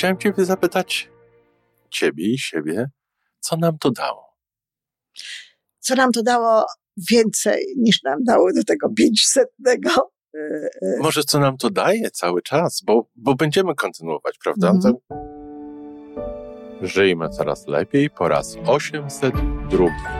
Chciałem Ciebie zapytać, Ciebie i siebie, co nam to dało? Co nam to dało więcej niż nam dało do tego pięćsetnego. e, e, Może co nam to daje cały czas, bo, bo będziemy kontynuować, prawda? Mhm. Żyjmy coraz lepiej po raz 802.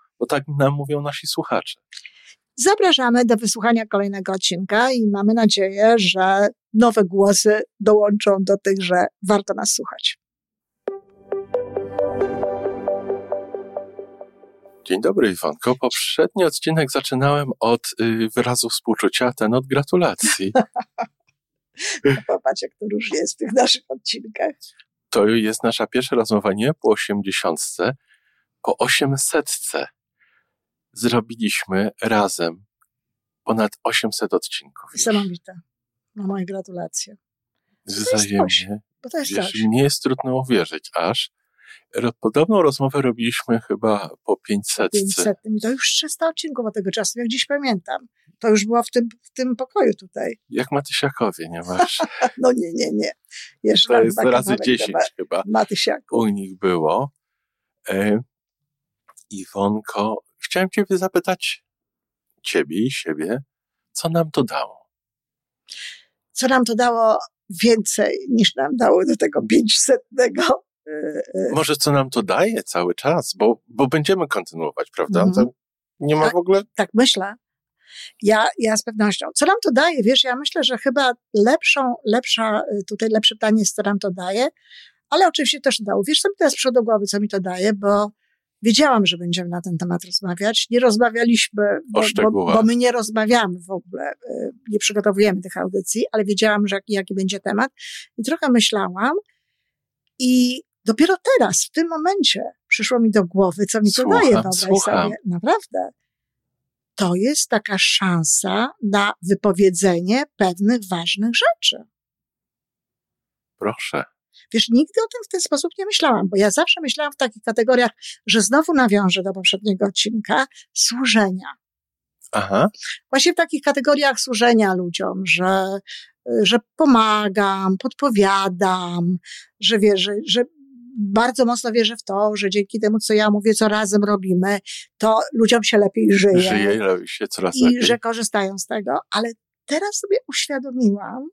bo tak nam mówią nasi słuchacze. Zapraszamy do wysłuchania kolejnego odcinka i mamy nadzieję, że nowe głosy dołączą do tych, że warto nas słuchać. Dzień dobry, Iwonko. Poprzedni odcinek zaczynałem od y, wyrazu współczucia, a ten od gratulacji. Popatrz, jak to różnie jest w tych naszych odcinkach. To jest nasza pierwsza rozmowa nie po osiemdziesiątce, po osiemsetce. Zrobiliśmy razem ponad 800 odcinków. Niesamowite. No moje gratulacje. Wzajemnie. Bo to jest coś. mnie jest trudno uwierzyć, aż podobną rozmowę robiliśmy chyba po 500. 500. I to już 300 odcinków od tego czasu, jak dziś pamiętam. To już było w tym, w tym pokoju tutaj. Jak Matysiakowie, nie masz? No nie, nie, nie. Jeszcze To jest razy kawałek 10 do chyba. Matysiaku. u nich było. E, Iwonko, chciałem Ciebie zapytać, Ciebie i siebie, co nam to dało? Co nam to dało więcej niż nam dało do tego 500. Może co nam to daje cały czas, bo, bo będziemy kontynuować, prawda? To nie ma Tak. w ogóle. Tak myślę. Ja, ja z pewnością. Co nam to daje? Wiesz, ja myślę, że chyba lepszą, lepsza, y, tutaj lepsze pytanie jest, co nam to daje, ale oczywiście też dało. Wiesz, co mi teraz przyszło do głowy, co mi to daje, bo wiedziałam, że będziemy na ten temat rozmawiać. Nie rozmawialiśmy, bo, bo, bo my nie rozmawiamy w ogóle, y, nie przygotowujemy tych audycji, ale wiedziałam, że jaki, jaki będzie temat i trochę myślałam i dopiero teraz, w tym momencie przyszło mi do głowy, co mi to Słucham, daje, wyobraź sobie. Naprawdę to jest taka szansa na wypowiedzenie pewnych ważnych rzeczy. Proszę. Wiesz, nigdy o tym w ten sposób nie myślałam, bo ja zawsze myślałam w takich kategoriach, że znowu nawiążę do poprzedniego odcinka służenia. Aha, Właśnie w takich kategoriach służenia ludziom, że, że pomagam, podpowiadam, że wierzę, że bardzo mocno wierzę w to, że dzięki temu, co ja mówię, co razem robimy, to ludziom się lepiej żyje. żyje i robi się coraz i lepiej. że korzystają z tego, ale teraz sobie uświadomiłam,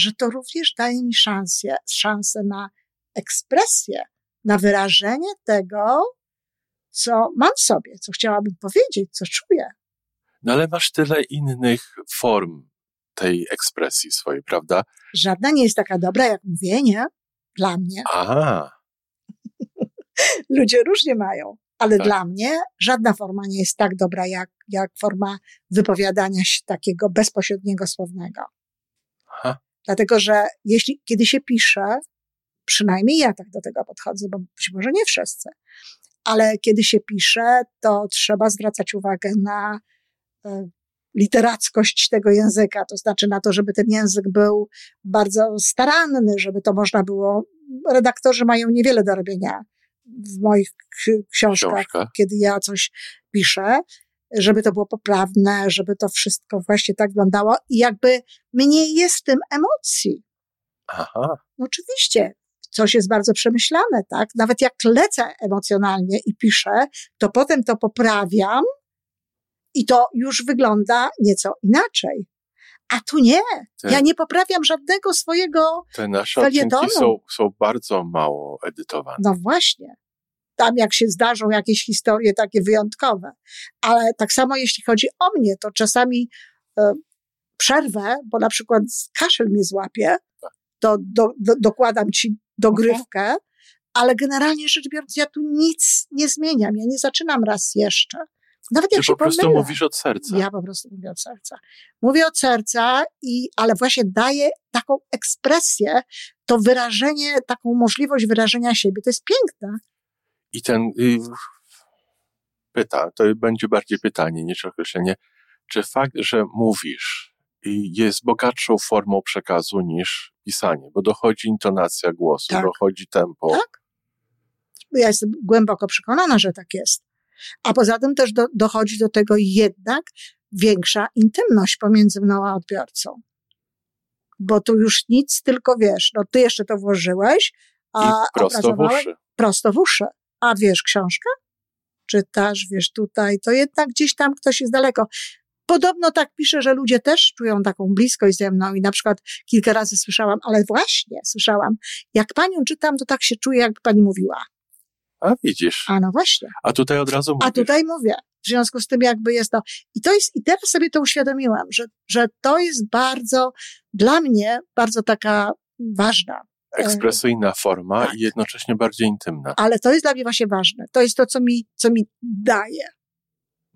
że to również daje mi szansę, szansę na ekspresję, na wyrażenie tego, co mam sobie, co chciałabym powiedzieć, co czuję. No ale masz tyle innych form tej ekspresji swojej, prawda? Żadna nie jest taka dobra jak mówienie dla mnie. A, Ludzie różnie mają, ale Tak. dla mnie żadna forma nie jest tak dobra jak, jak forma wypowiadania się takiego bezpośredniego słownego. Dlatego, że jeśli, kiedy się pisze, przynajmniej ja tak do tego podchodzę, bo być może nie wszyscy, ale kiedy się pisze, to trzeba zwracać uwagę na e, literackość tego języka, to znaczy na to, żeby ten język był bardzo staranny, żeby to można było. Redaktorzy mają niewiele do robienia w moich książkach, książka. kiedy ja coś piszę, żeby to było poprawne, żeby to wszystko właśnie tak wyglądało i jakby mniej jest w tym emocji. Aha, oczywiście, coś jest bardzo przemyślane, tak? Nawet jak lecę emocjonalnie i piszę, to potem to poprawiam i to już wygląda nieco inaczej. A tu nie. te, Ja nie poprawiam żadnego swojego, te nasze felietonu. odcinki są, są bardzo mało edytowane. no właśnie. Tam jak się zdarzą jakieś historie takie wyjątkowe. Ale tak samo jeśli chodzi o mnie, to czasami e, przerwę, bo na przykład kaszel mnie złapie, to do, do, dokładam ci dogrywkę, ale generalnie rzecz biorąc, ja tu nic nie zmieniam. Ja nie zaczynam raz jeszcze. Nawet jak się po prostu pomylę. mówisz od serca? Ja po prostu mówię od serca. Mówię od serca, i, ale właśnie daję taką ekspresję, to wyrażenie, taką możliwość wyrażenia siebie. To jest piękne. I ten y, pyta, to będzie bardziej pytanie niż określenie, czy fakt, że mówisz y, jest bogatszą formą przekazu niż pisanie, bo dochodzi intonacja głosu, Tak. dochodzi tempo. Tak? Ja jestem głęboko przekonana, że tak jest. A poza tym też do, dochodzi do tego jednak większa intymność pomiędzy mną a odbiorcą. Bo tu już nic, tylko wiesz, no ty jeszcze to włożyłeś, a I prosto w uszy. prosto w uszy. A wiesz książkę? Czytasz, wiesz tutaj, to jednak gdzieś tam ktoś jest daleko. Podobno tak pisze, że ludzie też czują taką bliskość ze mną i na przykład kilka razy słyszałam, ale właśnie słyszałam, jak panią czytam, to tak się czuję, jakby pani mówiła. A widzisz, A no właśnie. a tutaj od razu mówisz. A tutaj mówię. W związku z tym jakby jest to. I to jest, i teraz sobie to uświadomiłam, że, że to jest bardzo, dla mnie, bardzo taka ważna. Ekspresyjna forma tak. i jednocześnie bardziej intymna. Ale to jest dla mnie właśnie ważne. To jest to, co mi, co mi daje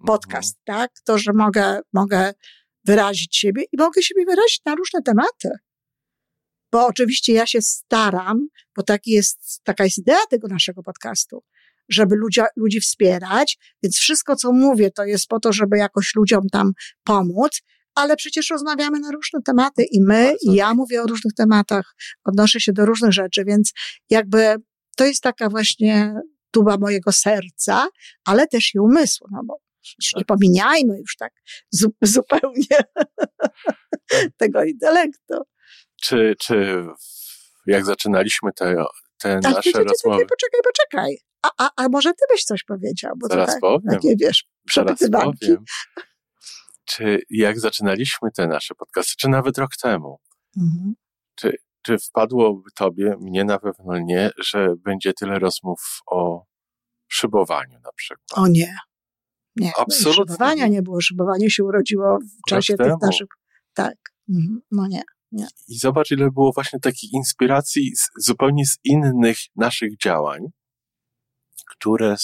podcast, tak? To, że mogę, mogę wyrazić siebie i mogę siebie wyrazić na różne tematy. Bo oczywiście ja się staram, bo taki jest, taka jest idea tego naszego podcastu, żeby ludzi, ludzi wspierać, więc wszystko, co mówię, to jest po to, żeby jakoś ludziom tam pomóc, ale przecież rozmawiamy na różne tematy i my, Bardzo. i ja mówię o różnych tematach, odnoszę się do różnych rzeczy, więc jakby to jest taka właśnie tuba mojego serca, ale też i umysłu, no bo przecież nie pominiajmy już tak zu, zupełnie tego intelektu. Czy, czy jak zaczynaliśmy te, te Ale nasze ty, rozmowy, poczekaj, poczekaj. A, a, a może ty byś coś powiedział? Bo to zaraz tak, powiem, takie, wiesz, zaraz powiem. Czy jak zaczynaliśmy te nasze podcasty, czy nawet rok temu, Mhm. czy wpadłoby tobie, mnie na pewno nie, że będzie tyle rozmów o szybowaniu na przykład? O nie. Nie. Absolutnie Szybowania nie. nie było. Szybowanie się urodziło w czasie tych naszych. Tak. Mhm. No nie. I zobacz, ile było właśnie takich inspiracji z, zupełnie z innych naszych działań, które,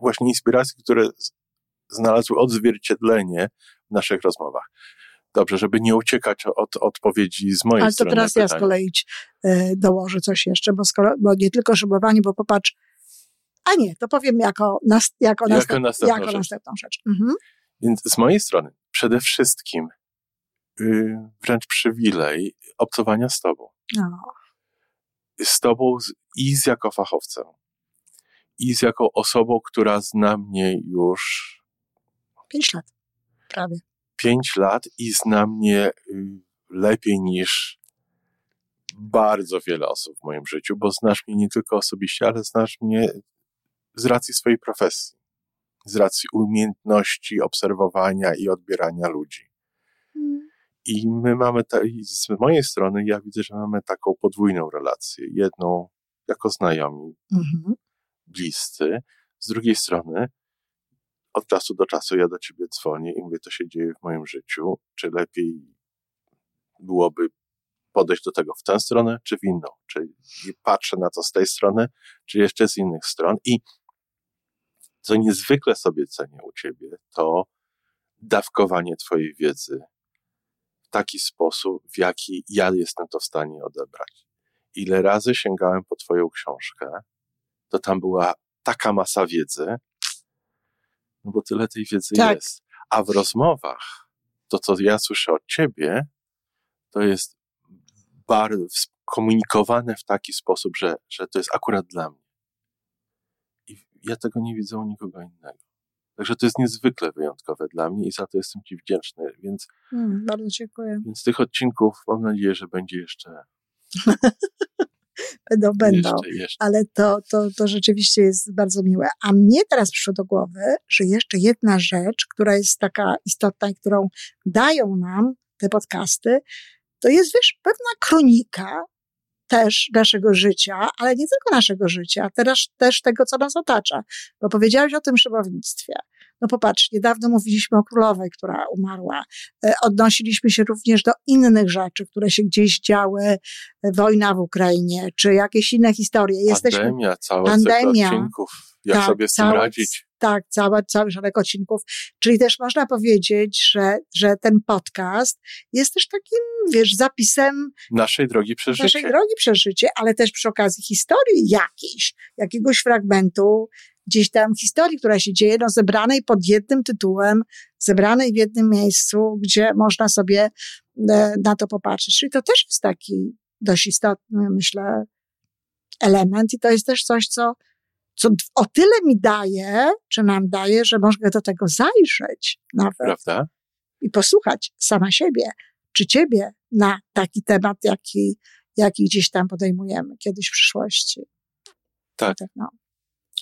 właśnie inspiracji, które znalazły odzwierciedlenie naszych rozmowach. Dobrze, żeby nie uciekać od odpowiedzi z mojej Ale to strony. teraz ja z pytania. kolei y, dołożę coś jeszcze, bo, skoro, bo nie tylko szybowanie, bo popatrz. A nie, to powiem jako, nas, jako, Jako następ, następną jako rzecz. następną rzecz. Mhm. Więc z mojej strony przede wszystkim y, wręcz przywilej obcowania z tobą. Z tobą z, i z jako fachowcem, i z jako osobą, która zna mnie już Pięć lat. Prawie. pięć lat i zna mnie y, lepiej niż bardzo wiele osób w moim życiu, bo znasz mnie nie tylko osobiście, ale znasz mnie z racji swojej profesji, z racji umiejętności obserwowania i odbierania ludzi. Mm. I my mamy, ta, z mojej strony, ja widzę, że mamy taką podwójną relację. Jedną jako znajomi, Mhm. bliscy, z drugiej strony od czasu do czasu ja do ciebie dzwonię i mówię, to się dzieje w moim życiu, czy lepiej byłoby podejść do tego w tę stronę, czy w inną, czy patrzę na to z tej strony, czy jeszcze z innych stron? I co niezwykle sobie cenię u ciebie, to dawkowanie twojej wiedzy w taki sposób, w jaki ja jestem to w stanie odebrać. Ile razy sięgałem po twoją książkę, to tam była taka masa wiedzy, no bo tyle tej wiedzy Tak. jest. A w rozmowach, to co ja słyszę od ciebie, to jest bardzo komunikowane w taki sposób, że, że to jest akurat dla mnie. I ja tego nie widzę u nikogo innego. Także to jest niezwykle wyjątkowe dla mnie i za to jestem Ci wdzięczny. Więc, Mm, bardzo dziękuję. więc tych odcinków mam nadzieję, że będzie jeszcze, Będą, będą. jeszcze, jeszcze. ale to, to, to rzeczywiście jest bardzo miłe. A mnie teraz przyszło do głowy, że jeszcze jedna rzecz, która jest taka istotna i którą dają nam te podcasty, to jest, wiesz, pewna kronika też naszego życia, ale nie tylko naszego życia, teraz też tego, co nas otacza. Bo powiedziałeś o tym szybownictwie. No popatrz, niedawno mówiliśmy o królowej, która umarła. E, Odnosiliśmy się również do innych rzeczy, które się gdzieś działy, e, wojna w Ukrainie, czy jakieś inne historie. Jesteśmy, Pandemia, całe Pandemia. odcinków. Jak Tak, sobie z tym radzić? Tak, cały, cały szereg odcinków. Czyli też można powiedzieć, że, że ten podcast jest też takim, wiesz, zapisem naszej drogi przez naszej życie. drogi przez życie, ale też przy okazji historii jakiejś, jakiegoś fragmentu, gdzieś tam historii, która się dzieje, no zebranej pod jednym tytułem, zebranej w jednym miejscu, gdzie można sobie e, na to popatrzeć. Czyli to też jest taki dość istotny, myślę, element i to jest też coś, co, co o tyle mi daje, czy nam daje, że mogę do tego zajrzeć nawet Prawda? i posłuchać sama siebie, czy ciebie na taki temat, jaki, jaki gdzieś tam podejmujemy kiedyś w przyszłości. Tak. No.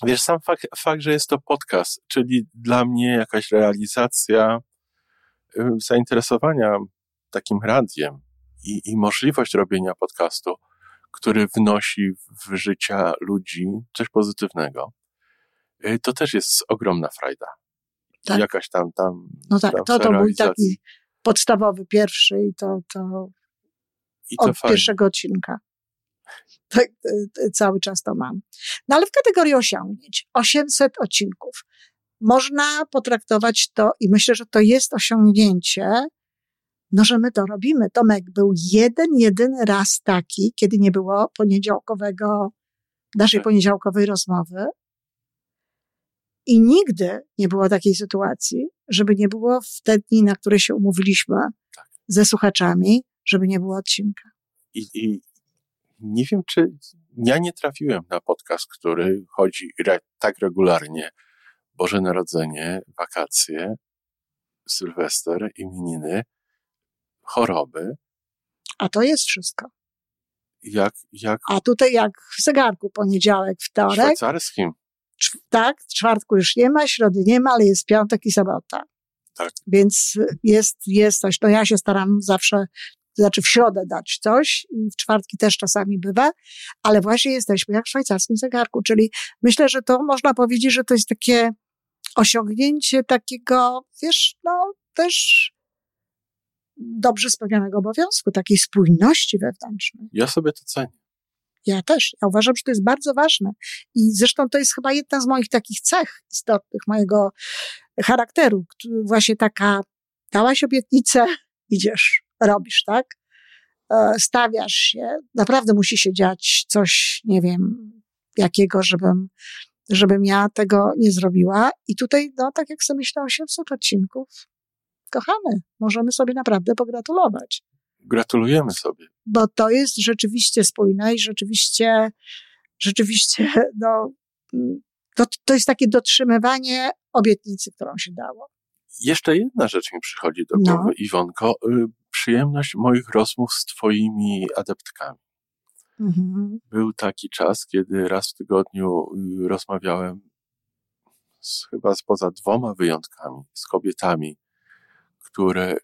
Wiesz, sam fakt, fakt, że jest to podcast, czyli dla mnie jakaś realizacja y, zainteresowania takim radiem i, i możliwość robienia podcastu, który wnosi w życia ludzi coś pozytywnego, y, to też jest ogromna frajda. Tak. Jakaś tam, tam. No tak, tam to, to realizacji. taki podstawowy, pierwszy i to, to I to od fajnie. pierwszego odcinka. Tak, y, y, cały czas to mam. No ale w kategorii osiągnięć. 800 odcinków. Można potraktować to i myślę, że to jest osiągnięcie, no że my to robimy. Tomek był jeden, jedyny raz taki, kiedy nie było poniedziałkowego, naszej Tak. poniedziałkowej rozmowy. I nigdy nie było takiej sytuacji, żeby nie było w te dni, na które się umówiliśmy Tak. ze słuchaczami, żeby nie było odcinka. I, I nie wiem, czy ja nie trafiłem na podcast, który chodzi re, tak regularnie. Boże Narodzenie, wakacje, Sylwester, imieniny, choroby. A to jest wszystko. Jak, jak A tutaj jak w zegarku poniedziałek, w wtorek, szwajcarskim. tak, czwartku już nie ma, środy nie ma, ale jest piątek i sobota. Tak. Więc jest, jest coś. No ja się staram zawsze, znaczy w środę dać coś i w czwartki też czasami bywa, ale właśnie jesteśmy jak w szwajcarskim zegarku, czyli myślę, że to można powiedzieć, że to jest takie osiągnięcie takiego, wiesz, no też dobrze spełnionego obowiązku, takiej spójności wewnętrznej. Ja sobie to cenię. Ja też. Ja uważam, że to jest bardzo ważne. I zresztą to jest chyba jedna z moich takich cech istotnych mojego charakteru. Właśnie taka, dałaś obietnicę, idziesz, robisz, tak? E, Stawiasz się. Naprawdę musi się dziać coś, nie wiem, jakiego, żebym, żebym ja tego nie zrobiła. I tutaj, no, tak jak sobie myślę, 800 odcinków. Kochany, możemy sobie naprawdę pogratulować Gratulujemy sobie. bo to jest rzeczywiście spójne i rzeczywiście, rzeczywiście, no, to, to jest takie dotrzymywanie obietnicy, którą się dało. Jeszcze jedna rzecz mi przychodzi do No. głowy, Iwonko. Y, Przyjemność moich rozmów z twoimi adeptkami. Mhm. Był taki czas, kiedy raz w tygodniu y, rozmawiałem z, chyba z poza dwoma wyjątkami, z kobietami, które y,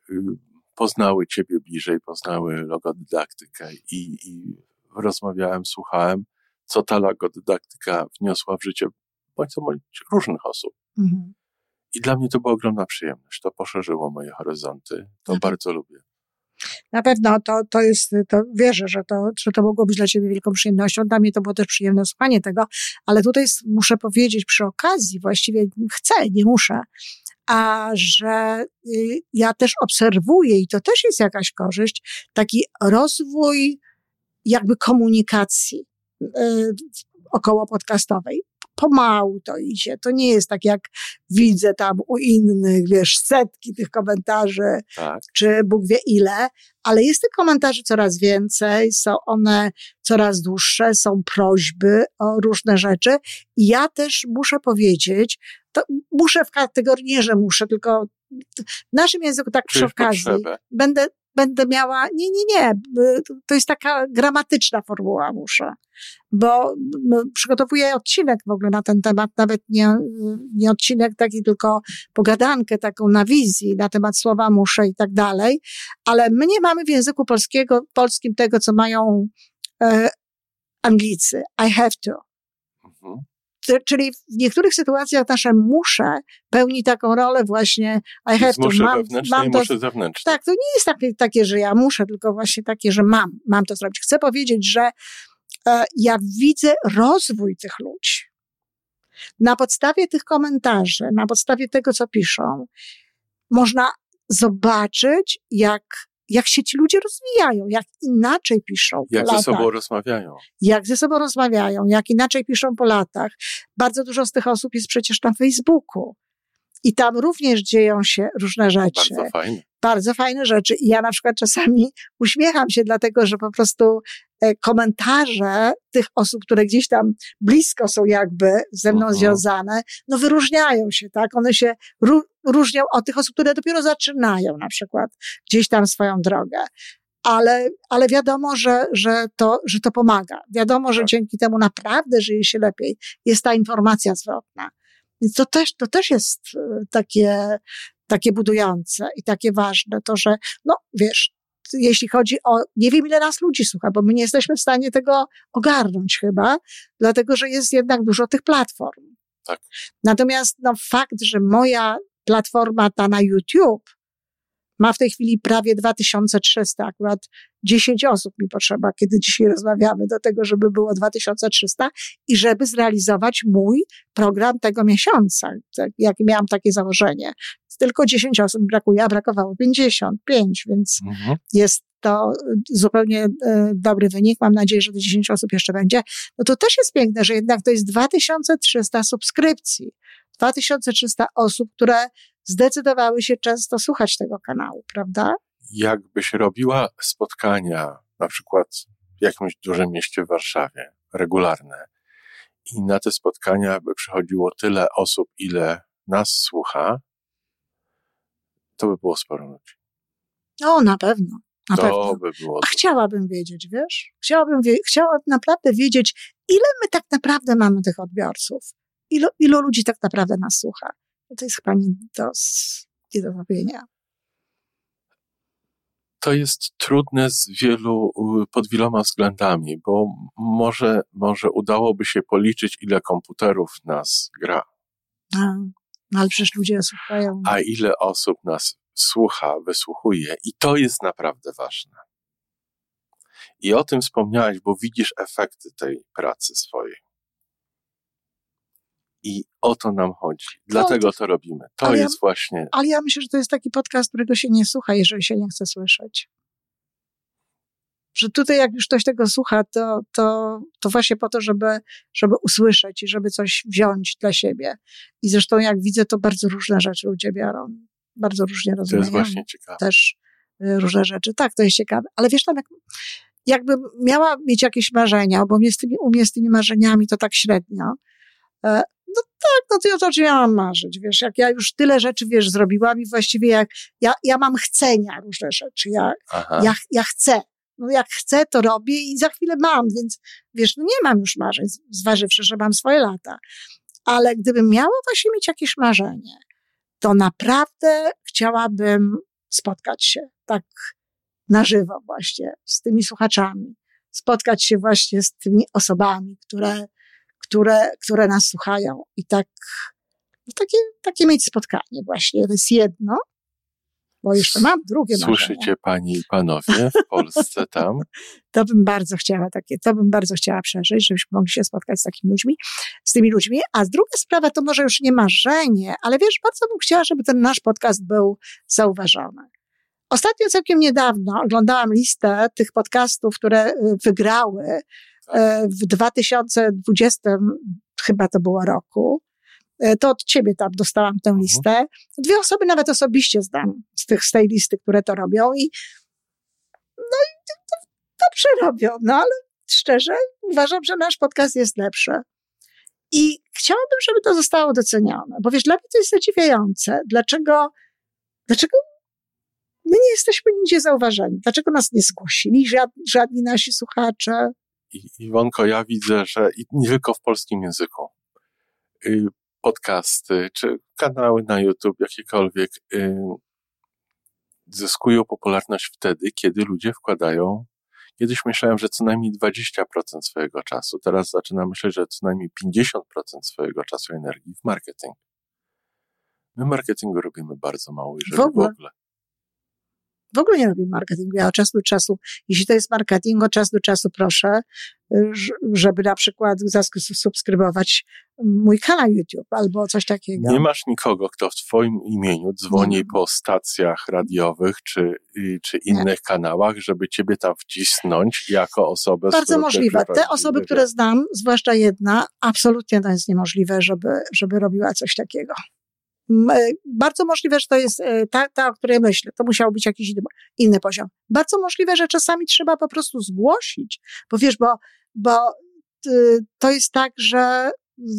poznały Ciebie bliżej, poznały logodydaktykę i, i rozmawiałem, słuchałem, co ta logodydaktyka wniosła w życie bądź co bądź różnych osób. Mhm. I dla mnie to była ogromna przyjemność. To poszerzyło moje horyzonty. To Mhm. bardzo lubię. Na pewno to, to jest, to wierzę, że to, że to mogło być dla ciebie wielką przyjemnością. Dla mnie to było też przyjemne słuchanie tego, ale tutaj muszę powiedzieć przy okazji, właściwie chcę, nie muszę, a że y, ja też obserwuję i to też jest jakaś korzyść, taki rozwój jakby komunikacji y, około podcastowej. Pomału to idzie. To nie jest tak, jak widzę tam u innych, wiesz, setki tych komentarzy, Tak. czy Bóg wie ile, ale jest tych komentarzy coraz więcej, są one coraz dłuższe, są prośby o różne rzeczy. I ja też muszę powiedzieć, to muszę w kategorii, nie, że muszę, tylko w naszym języku tak przy Czujesz okazji potrzebę. będę, będę miała, nie, nie, nie, to jest taka gramatyczna formuła muszę, bo przygotowuję odcinek w ogóle na ten temat, nawet nie, nie odcinek taki, tylko pogadankę taką na wizji na temat słowa muszę i tak dalej, ale my nie mamy w języku polskiego, polskim tego, co mają e, Anglicy. I have to. Mhm. Czyli w niektórych sytuacjach nasze muszę pełni taką rolę właśnie I have to. muszę Mam, mam to, muszę zewnętrzne. tak, to nie jest takie, takie, że ja muszę, tylko właśnie takie, że mam, mam to zrobić. Chcę powiedzieć, że e, ja widzę rozwój tych ludzi. Na podstawie tych komentarzy, na podstawie tego, co piszą, można zobaczyć, jak, jak się ci ludzie rozwijają, jak inaczej piszą. Jak po ze latach, sobą rozmawiają. Jak ze sobą rozmawiają, jak inaczej piszą po latach. Bardzo dużo z tych osób jest przecież na Facebooku. I tam również dzieją się różne rzeczy. Bardzo fajnie. Bardzo fajne rzeczy. I ja na przykład czasami uśmiecham się, dlatego że po prostu komentarze tych osób, które gdzieś tam blisko są jakby ze mną Mhm. związane, no wyróżniają się, tak? One się ró- różnią od tych osób, które dopiero zaczynają na przykład gdzieś tam swoją drogę. Ale, ale wiadomo, że, że, to, że to pomaga. Wiadomo, że Tak. dzięki temu naprawdę żyje się lepiej. Jest ta informacja zwrotna. Więc to też, to też jest e, takie, takie budujące i takie ważne, to, że, no wiesz, jeśli chodzi o, nie wiem ile nas ludzi słucha, bo my nie jesteśmy w stanie tego ogarnąć chyba, dlatego że jest jednak dużo tych platform. Tak. Natomiast no, fakt, że moja platforma ta na YouTube ma w tej chwili prawie 2300, akurat 10 osób mi potrzeba, kiedy dzisiaj rozmawiamy, do tego, żeby było 2300 i żeby zrealizować mój program tego miesiąca. Tak, Jak miałam takie założenie. Tylko 10 osób brakuje, a brakowało 55, więc Mhm. jest to zupełnie e, dobry wynik. Mam nadzieję, że te 10 osób jeszcze będzie. No to też jest piękne, że jednak to jest 2300 subskrypcji. 2300 osób, które zdecydowały się często słuchać tego kanału, prawda? Jakbyś robiła spotkania, na przykład w jakimś dużym mieście w Warszawie, regularne, i na te spotkania by przychodziło tyle osób, ile nas słucha, to by było sporo ludzi. No, na pewno. Na to pewno. by było. A chciałabym wiedzieć, wiesz? Chciałabym, wie, chciałabym naprawdę wiedzieć, ile my tak naprawdę mamy tych odbiorców. Ilu, ilu ludzi tak naprawdę nas słucha. No to jest chyba nie do, nie do zrobienia. To jest trudne z wielu, pod wieloma względami, bo może, może udałoby się policzyć, ile komputerów nas gra, A, no ale przecież ludzie słuchają. a ile osób nas słucha, wysłuchuje, i to jest naprawdę ważne. I o tym wspomniałeś, bo widzisz efekty tej pracy swojej. I o to nam chodzi. Dlatego to robimy. To ale ja- jest właśnie. Ale ja myślę, że to jest taki podcast, którego się nie słucha, jeżeli się nie chce słyszeć. Że tutaj, jak już ktoś tego słucha, to, to, to właśnie po to, żeby, żeby usłyszeć i żeby coś wziąć dla siebie. I zresztą, jak widzę, to bardzo różne rzeczy ludzie biorą. Bardzo różnie To rozumieją jest właśnie ciekawe. też y, różne rzeczy. Tak, to jest ciekawe. Ale wiesz, tam jak, jakbym miała mieć jakieś marzenia, bo mnie z tymi, u mnie z tymi marzeniami to tak średnio, e, no tak, no to ja to miałam marzyć, wiesz, jak ja już tyle rzeczy, wiesz, zrobiłam i właściwie jak, ja, ja mam chcenia różne rzeczy, ja, Aha. ja, ja chcę. No jak chcę, to robię i za chwilę mam, więc wiesz, no nie mam już marzeń, zważywszy, że mam swoje lata. Ale gdybym miała właśnie mieć jakieś marzenie, to naprawdę chciałabym spotkać się tak na żywo właśnie z tymi słuchaczami. Spotkać się właśnie z tymi osobami, które, które, które nas słuchają i tak, no takie, takie mieć spotkanie właśnie. To jest jedno, bo jeszcze mam drugie marzenie. Słyszycie panie i panowie w Polsce tam? To bym bardzo chciała takie, to bym bardzo chciała przeżyć, żebyśmy mogli się spotkać z takimi ludźmi, z tymi ludźmi. A druga sprawa to może już nie marzenie, ale wiesz, bardzo bym chciała, żeby ten nasz podcast był zauważony. Ostatnio całkiem niedawno oglądałam listę tych podcastów, które y, wygrały e, w 2020 chyba to było roku. E, To od ciebie tam dostałam tę Mhm. listę. Dwie osoby nawet osobiście znam z, tych, z tej listy, które to robią i no i to, dobrze robią, no ale szczerze uważam, że nasz podcast jest lepszy. I chciałabym, żeby to zostało docenione, bo wiesz, dla mnie to jest zadziwiające. Dlaczego, dlaczego my nie jesteśmy nigdzie zauważeni? Dlaczego nas nie zgłosili żadni, żadni nasi słuchacze? I, Iwonko, ja widzę, że nie tylko w polskim języku. Podcasty czy kanały na YouTube, jakiekolwiek, y, zyskują popularność wtedy, kiedy ludzie wkładają. Kiedyś myślałem, że co najmniej 20% swojego czasu. Teraz zaczynam myśleć, że co najmniej 50% swojego czasu i energii w marketing. My marketingu robimy bardzo mało, jeżeli W ogóle. w ogóle. W ogóle nie robię marketingu. Ja od czasu do czasu, jeśli to jest marketing, od czasu do czasu proszę, y, żeby na przykład zasubskrybować mój kanał YouTube albo coś takiego. Nie masz nikogo, kto w twoim imieniu dzwoni nie. po stacjach radiowych czy, czy innych nie. kanałach, żeby ciebie tam wcisnąć jako osobę. Bardzo możliwe. Te osoby, które znam, zwłaszcza jedna, absolutnie to jest niemożliwe, żeby, żeby robiła coś takiego. E, bardzo możliwe, że to jest e, ta, ta, o której myślę. To musiał być jakiś inny poziom. Bardzo możliwe, że czasami trzeba po prostu zgłosić, bo wiesz, bo, bo y, to jest tak, że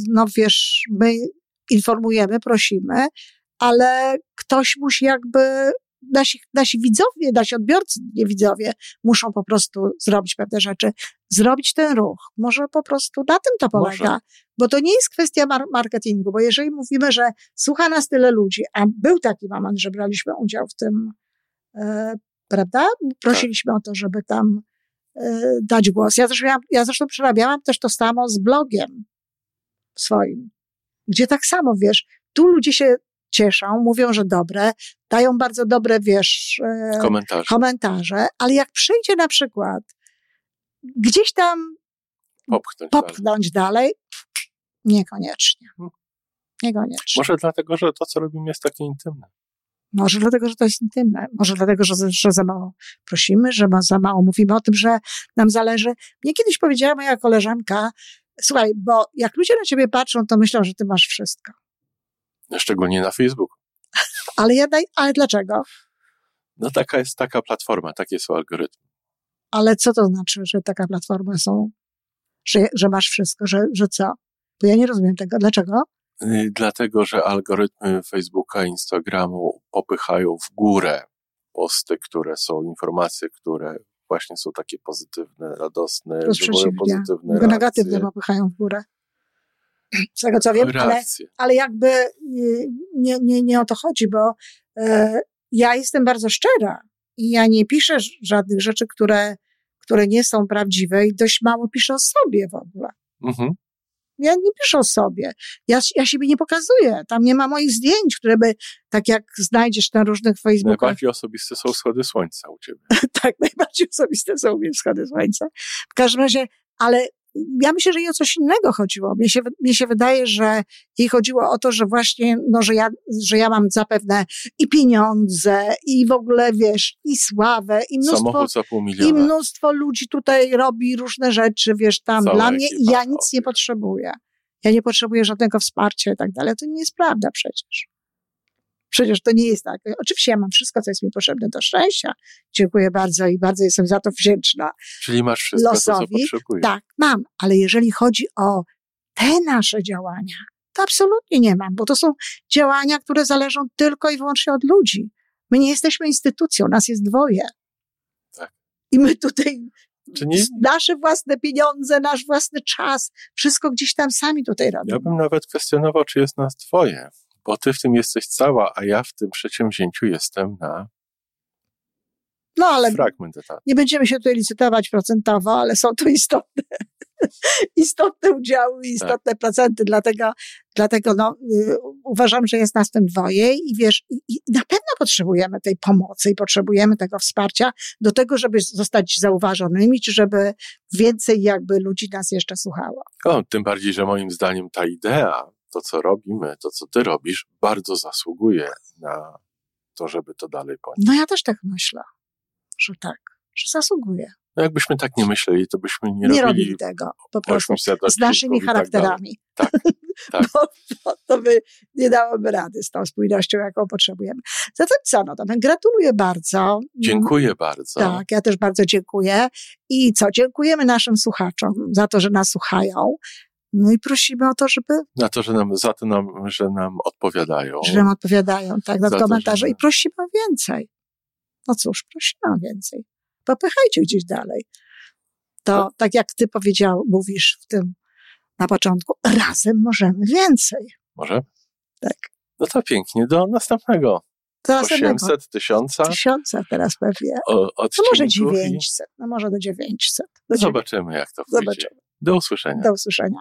no wiesz, my informujemy, prosimy, ale ktoś musi jakby nasi, nasi widzowie, nasi odbiorcy, nie widzowie, muszą po prostu zrobić pewne rzeczy, zrobić ten ruch. Może po prostu na tym to polega. Może. Bo to nie jest kwestia mar marketingu, bo jeżeli mówimy, że słucha nas tyle ludzi, a był taki moment, że braliśmy udział w tym, e, prawda? Prosiliśmy tak. o to, żeby tam e, dać głos. Ja, zresztą, ja zresztą przerabiałam też to samo z blogiem swoim, gdzie tak samo, wiesz, tu ludzie się cieszą, mówią, że dobre, dają bardzo dobre, wiesz, e, komentarze. komentarze, ale jak przyjdzie na przykład gdzieś tam popchnąć, popchnąć dalej. dalej, niekoniecznie. Hmm. Niekoniecznie. Może dlatego, że to, co robimy, jest takie intymne. Może dlatego, że to jest intymne. Może dlatego, że, że za mało prosimy, że za mało mówimy o tym, że nam zależy. Mnie kiedyś powiedziała moja koleżanka, słuchaj, bo jak ludzie na ciebie patrzą, to myślą, że ty masz wszystko. Szczególnie na Facebooku. Ale, ja daj, ale dlaczego? No taka jest taka platforma, takie są algorytmy. Ale co to znaczy, że taka platforma są, że, że masz wszystko, że, że co? Bo ja nie rozumiem tego. Dlaczego? Y, dlatego, że algorytmy Facebooka, Instagramu popychają w górę posty, które są informacje, które właśnie są takie pozytywne, radosne, wywołują pozytywne reakcje. negatywne popychają w górę. Z tego co wiem, ale, ale jakby y, nie, nie, nie o to chodzi, bo e, ja jestem bardzo szczera i ja nie piszę żadnych rzeczy, które, które nie są prawdziwe i dość mało piszę o sobie w ogóle. Mhm. Ja nie piszę o sobie. Ja, ja siebie nie pokazuję. Tam nie ma moich zdjęć, które by, tak jak znajdziesz na różnych Facebookach. Najbardziej osobiste są wschody słońca u ciebie. tak, najbardziej osobiste są u mnie wschody słońca. W każdym razie, ale ja myślę, że jej o coś innego chodziło. Mnie się, mnie się wydaje, że jej chodziło o to, że właśnie, no, że ja, że ja mam zapewne i pieniądze, i w ogóle, wiesz, i sławę, i mnóstwo, i mnóstwo ludzi tutaj robi różne rzeczy, wiesz, tam Cała dla mnie i ja nic nie potrzebuję. Ja nie potrzebuję żadnego wsparcia i tak dalej. To nie jest prawda przecież. Przecież to nie jest tak. Oczywiście ja mam wszystko, co jest mi potrzebne do szczęścia. Dziękuję bardzo i bardzo jestem za to wdzięczna. Czyli masz wszystko, losowi. To, co potrzebujesz. Tak, mam. Ale jeżeli chodzi o te nasze działania, to absolutnie nie mam, bo to są działania, które zależą tylko i wyłącznie od ludzi. My nie jesteśmy instytucją, nas jest dwoje. Tak. I my tutaj nasze własne pieniądze, nasz własny czas, wszystko gdzieś tam sami tutaj robimy. Ja bym nawet kwestionował, czy jest nas dwoje bo ty w tym jesteś cała, a ja w tym przedsięwzięciu jestem na no, ale fragment etatu. Nie będziemy się tutaj licytować procentowo, ale są to istotne, istotne udziały i istotne tak. procenty, dlatego, dlatego no, y, uważam, że jest nas tym dwoje i wiesz, i, i na pewno potrzebujemy tej pomocy i potrzebujemy tego wsparcia do tego, żeby zostać zauważonymi, czy żeby więcej jakby ludzi nas jeszcze słuchało. O, tym bardziej, że moim zdaniem ta idea to, co robimy, to, co ty robisz, bardzo zasługuje na to, żeby to dalej ponieść. No ja też tak myślę, że tak, że zasługuje. No jakbyśmy tak nie myśleli, to byśmy nie, nie robili, robili tego po prostu z naszymi tak charakterami. Tak, tak. bo, bo to by nie dałoby rady z tą spójnością, jaką potrzebujemy. Zatem co, no to gratuluję bardzo. Dziękuję bardzo. Tak, ja też bardzo dziękuję. I co, dziękujemy naszym słuchaczom za to, że nas słuchają. No i prosimy o to, żeby. Na to, że nam, za to, nam, że nam odpowiadają. Że nam odpowiadają, tak, za komentarze. To, że... I prosimy o więcej. No cóż, prosimy o więcej. Popychajcie gdzieś dalej. To, no. tak jak ty powiedział, mówisz w tym na początku, razem możemy więcej. Może? Tak. No to pięknie, do następnego. Do 800 tysiąca. Tysiąca teraz pewnie. O, no może 900, no może do 900. Do Zobaczymy, jak to pójdzie. Zobaczymy. Do usłyszenia. Do usłyszenia.